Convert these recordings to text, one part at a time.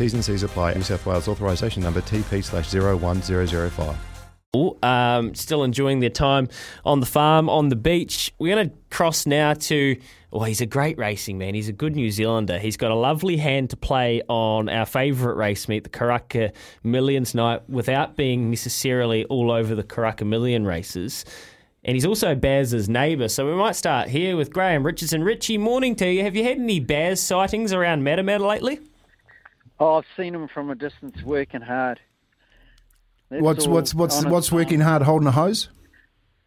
T's and C's apply. New South Wales authorisation number TP slash 01005. Um, still enjoying their time on the farm, on the beach. We're going to cross now to. Well, he's a great racing man. He's a good New Zealander. He's got a lovely hand to play on our favourite race meet, the Karaka Millions Night, without being necessarily all over the Karaka Million races. And he's also Baz's neighbour. So we might start here with Graham Richardson. Richie, morning to you. Have you had any Baz sightings around Matamata lately? Oh, I've seen him from a distance working hard. That's What's what's what's what's working hard holding a hose?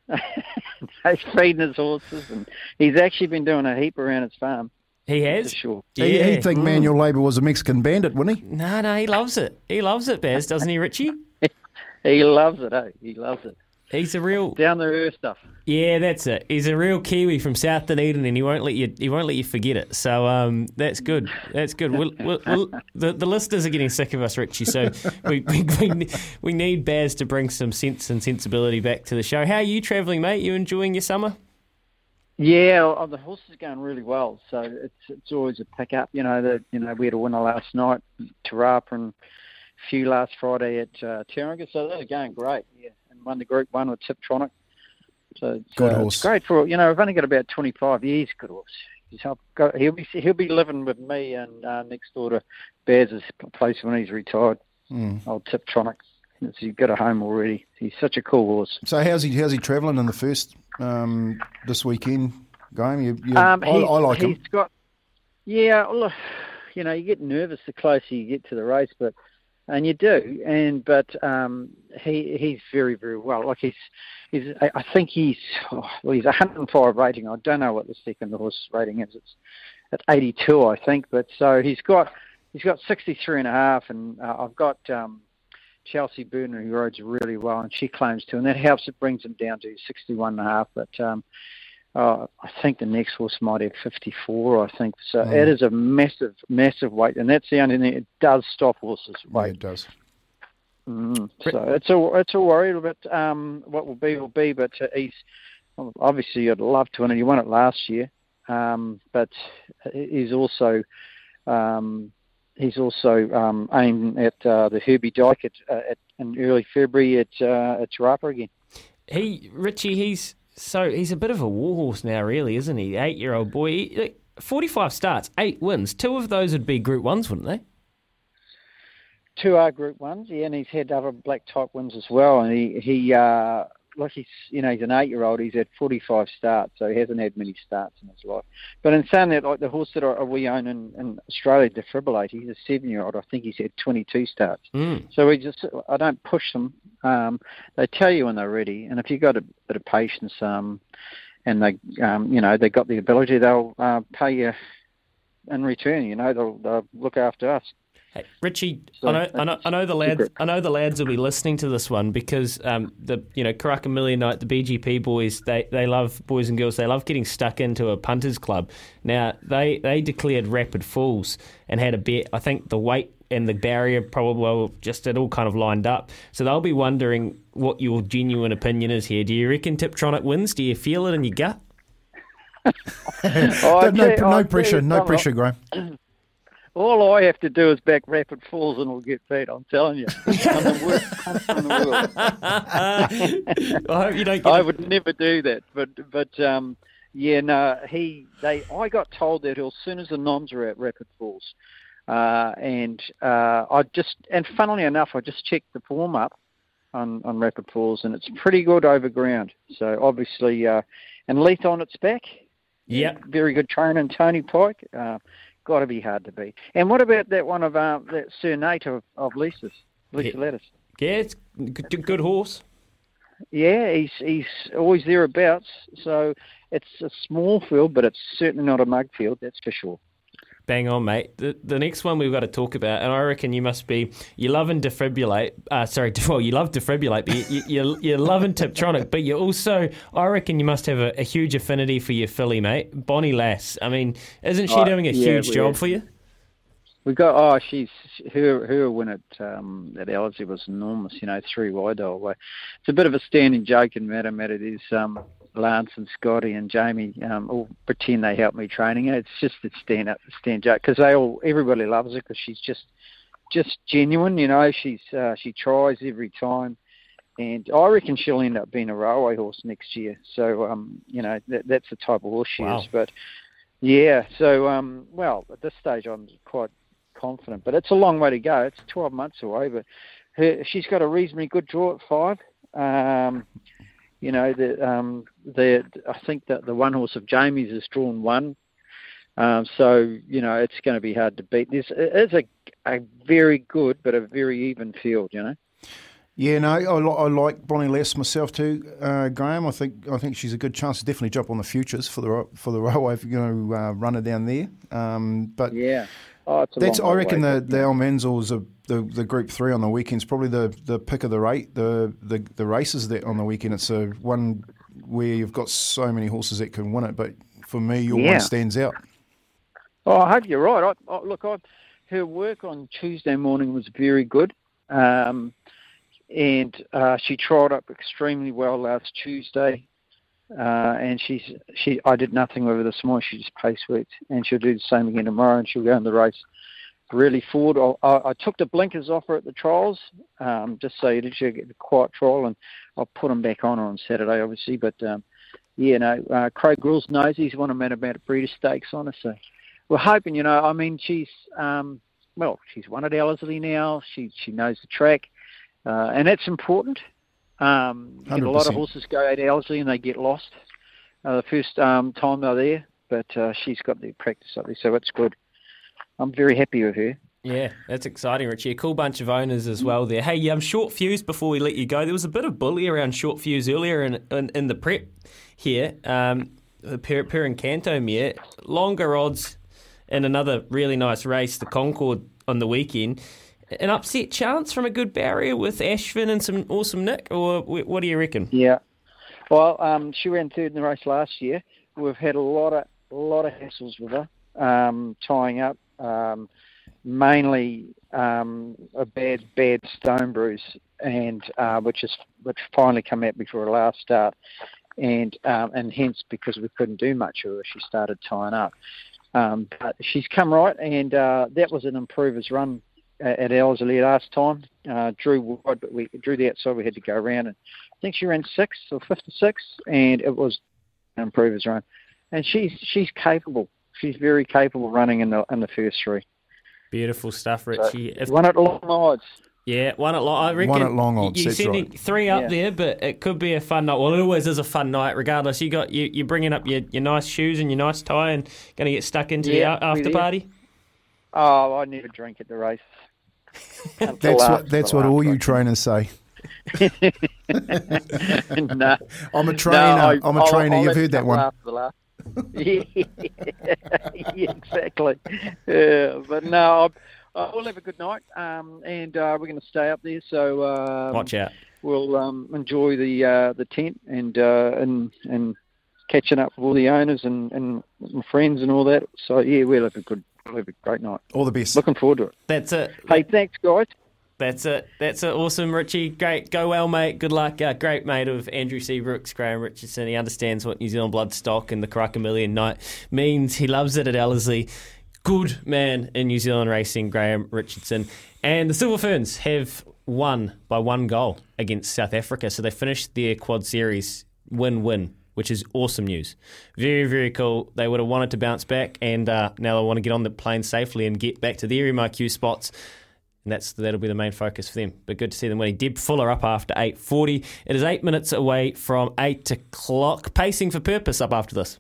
He's feeding his horses, and he's actually been doing a heap around his farm. He has. For sure. He, he'd think manual labour was a Mexican bandit, wouldn't he? No, no, he loves it. He loves it, Baz, doesn't he, Richie? He loves it, eh? He loves it. He's a real Down the earth stuff. Yeah, that's it. He's a real Kiwi from South Dunedin, and he won't let you. He won't let you forget it. So um, that's good. That's good. We'll, we'll, we'll, the the listeners are getting sick of us, Richie. So we, we, we we need Baz to bring some sense and sensibility back to the show. How are you travelling, mate? You enjoying your summer? Yeah, oh, the horse is going really well, so it's it's always a pick up. You know, the you know we had a winner last night, Te Rapa, and a few last Friday at uh, Tauranga, so they're going great. Yeah, and won the Group One with Tiptronic. So it's, Good uh, horse. it's great for you know. I've only got about twenty five years. Good horse. He's help, go, he'll be he'll be living with me and uh, next door to Baz's place when he's retired. Mm. Old Tiptronic. He's got a home already. He's such a cool horse. So how's he how's he travelling in the first um, this weekend game? You, you, Um, I, I like he's him. got, yeah. Look, you know, you get nervous the closer you get to the race, but and you do, and but um, he he's very very well. Like he's he's I, think he's oh, well he's a 105 rating. I don't know what the second horse rating is. It's at 82, I think. But so he's got he's got 63 and a half, and uh, I've got. Um, Chelsea Burner, who rides really well, and she claims to, and that helps. It brings him down to 61 and a half. But um, uh, I think the next horse might have 54. I think so. Mm. It is a massive, massive weight, and that's the only thing. It does stop horses' Yeah, it does. Mm. So it's a it's a worry, but um, what will be will be. But uh, he's obviously you'd love to win it. He won it last year, um, but he's also um, he's also um, aimed at uh, the Herbie Dyke at, uh, at in early February at uh, at Te Rapa again. He Richie, he's so he's a bit of a warhorse now, really, isn't he? Eight year old boy. He- Forty-five starts, eight wins. Two of those would be Group Ones, wouldn't they? Two are Group Ones, yeah, and he's had other black type wins as well. And he he uh, like he's you know he's an eight year old. He's had forty five starts, so he hasn't had many starts in his life. But in saying that, like the horse that I- we own in, in Australia, Defibrillate, he's a seven year old. I think he's had twenty two starts. Mm. So we just I don't push them. Um, they tell you when they're ready, and if you've got a bit of patience, um, and they um, you know they've got the ability, they'll uh, pay you in return. You know they'll they'll look after us. Hey, Richie, So I know, I know, I know the lads. I know the lads will be listening to this one because um, the you know Karaka Million Night, the BGP boys, they, they love boys and girls. They love getting stuck into a punters club. Now they they declared Rapid Falls and had a bet. I think the weight and the barrier probably well, just it all kind of lined up. So they'll be wondering what your genuine opinion is here. Do you reckon Tiptronic wins? Do you feel it in your gut? Oh, I no, no pressure, no pressure, Graham. All I have to do is back Rapid Falls and it'll get beat. I'm telling you, I'm the worst punter in the world. I hope you don't I would never do that, but but um, yeah, no, he they. I got told that as soon as the noms were at Rapid Falls, uh, and uh, I just and funnily enough, I just checked the form up on on Rapid Falls, and it's pretty good over ground. So obviously, uh, and Leith on its back, Yeah, very good trainer, Tony Pike. Uh, Got to be hard to beat. And what about that one of uh, that Sir Nate of, of Lisa's, Lisa Yeah. Latta's? Yeah, it's good, good horse. Yeah, he's he's always thereabouts. So it's a small field, but it's certainly not a mug field, that's for sure. Bang on, mate. The, the next one we've got to talk about, and I reckon you must be you love and defibrillate. Uh, sorry, well, you love defibrillate, but you, you, you love and Tiptronic, but you also, I reckon you must have a, a huge affinity for your filly, mate, Bonnie Lass. I mean, isn't she Oh, doing a yeah, huge job for you? We got oh she's her her win at um at Ellerslie was enormous, you know, three wide the way. It's a bit of a standing joke in Matamata. There's um Lance and Scotty and Jamie um all pretend they help me training her. It's just a stand up stand joke because they all everybody loves her because she's just just genuine, you know. She's uh, she tries every time, and I reckon she'll end up being a railway horse next year. So um you know that that's the type of horse she Wow. is. But yeah, so um well at this stage I'm quite confident, but it's a long way to go. It's 12 months away, but her, she's got a reasonably good draw at five. Um, you know, the um, the I think that the one horse of Jamie's is drawn one. Um, so you know it's going to be hard to beat. This it is a a very good but a very even field. You know. Yeah, no, I, li- I like Bonnie Lass myself too, uh, Graham. I think I think she's a good chance to definitely jump on the futures for the for the railway if you're going to uh, run her down there. Um, but Yeah. Oh, that's I reckon away, the the yeah. Are the the Group Three on the weekend's probably the, the pick of the rate the, the the races that on the weekend. It's a one where you've got so many horses that can win it, but for me, your Yeah. one stands out. Oh, I hope you're right. I, I, look, I, her work on Tuesday morning was very good, um, and uh, she trialled up extremely well last Tuesday. Uh, and she's she. I did nothing with her this morning. She just pace worked, and she'll do the same again tomorrow. And she'll go in the race really forward. I, I, I took the blinkers off her at the trials, um, just so you did get a quiet trial, and I'll put them back on her on Saturday, obviously. But um, yeah, no, uh, Craig Grylls knows he's won a Matamata breeder stakes on her, so we're hoping, you know, I mean, she's, um, well, she's won at Ellerslie now. She she knows the track, uh, and that's important. Um, a lot of 100%. horses go Ellerslie and they get lost uh, the first um, time they're there, but uh, she's got the practice up there, so it's good. I'm very happy with her. Yeah, that's exciting, Richie. A cool bunch of owners as well there. Hey, um, short fuse before we let you go. There was a bit of bully around short fuse earlier in in, in the prep here. Um, the Per, per Incanto mare, longer odds in another really nice race, the Concord on the weekend. An upset chance from a good barrier with Ashvin and some awesome Nick, or what do you reckon? Yeah. Well, um, she ran third in the race last year. We've had a lot of lot of hassles with her um, tying up, um, mainly um, a bad bad stone bruise, and uh, which is which finally come out before her last start, and um, and hence because we couldn't do much with her, she started tying up. Um, but she's come right, and uh, that was an improver's run at at Ellerslie last time. Uh, drew wide, but we drew the outside. We had to go around, and I think she ran sixth or fifth or sixth, and it was an improver's run. And she's she's capable. She's very capable running in the in the first three. Beautiful stuff, So, Richie. If- one at long odds. Yeah, one at long. I reckon One at long odds, You that's said right. three up Yeah. there, but it could be a fun night. Well, it always is a fun night, regardless. You got you you're bringing up your, your nice shoes and your nice tie, and going to get stuck into Yeah, the after party. Oh, I never drink at the race. Until That's what that's what last all you trainers say. no, I'm a no, trainer. I- I'm a I'll- trainer. I'll You've let heard that one. after the last. yeah, yeah, exactly. Yeah, but no, I, I will have a good night, um, and uh, we're going to stay up there. So um, Watch out. we'll um, enjoy the uh, the tent and uh, and and catching up with all the owners and, and, and friends and all that. So yeah, we'll have a good It'll be a great night. All the best. Looking forward to it. That's it. Hey, thanks, guys. That's it. That's it. Awesome, Richie. Great. Go well, mate. Good luck. Uh, great mate of Andrew Seabrooks, Graham Richardson. He understands what New Zealand bloodstock and the Karaka Million night means. He loves it at Ellerslie. Good man in New Zealand racing, Graham Richardson. And the Silver Ferns have won by one goal against South Africa. So they finished their quad series win win, which is awesome news. Very, very cool. They would have wanted to bounce back, and uh, now they want to get on the plane safely and get back to their MIQ spots. And that's that'll be the main focus for them. But good to see them winning. Deb Fuller up after 8.40. It is eight minutes away from 8 o'clock. Pacing for purpose up after this.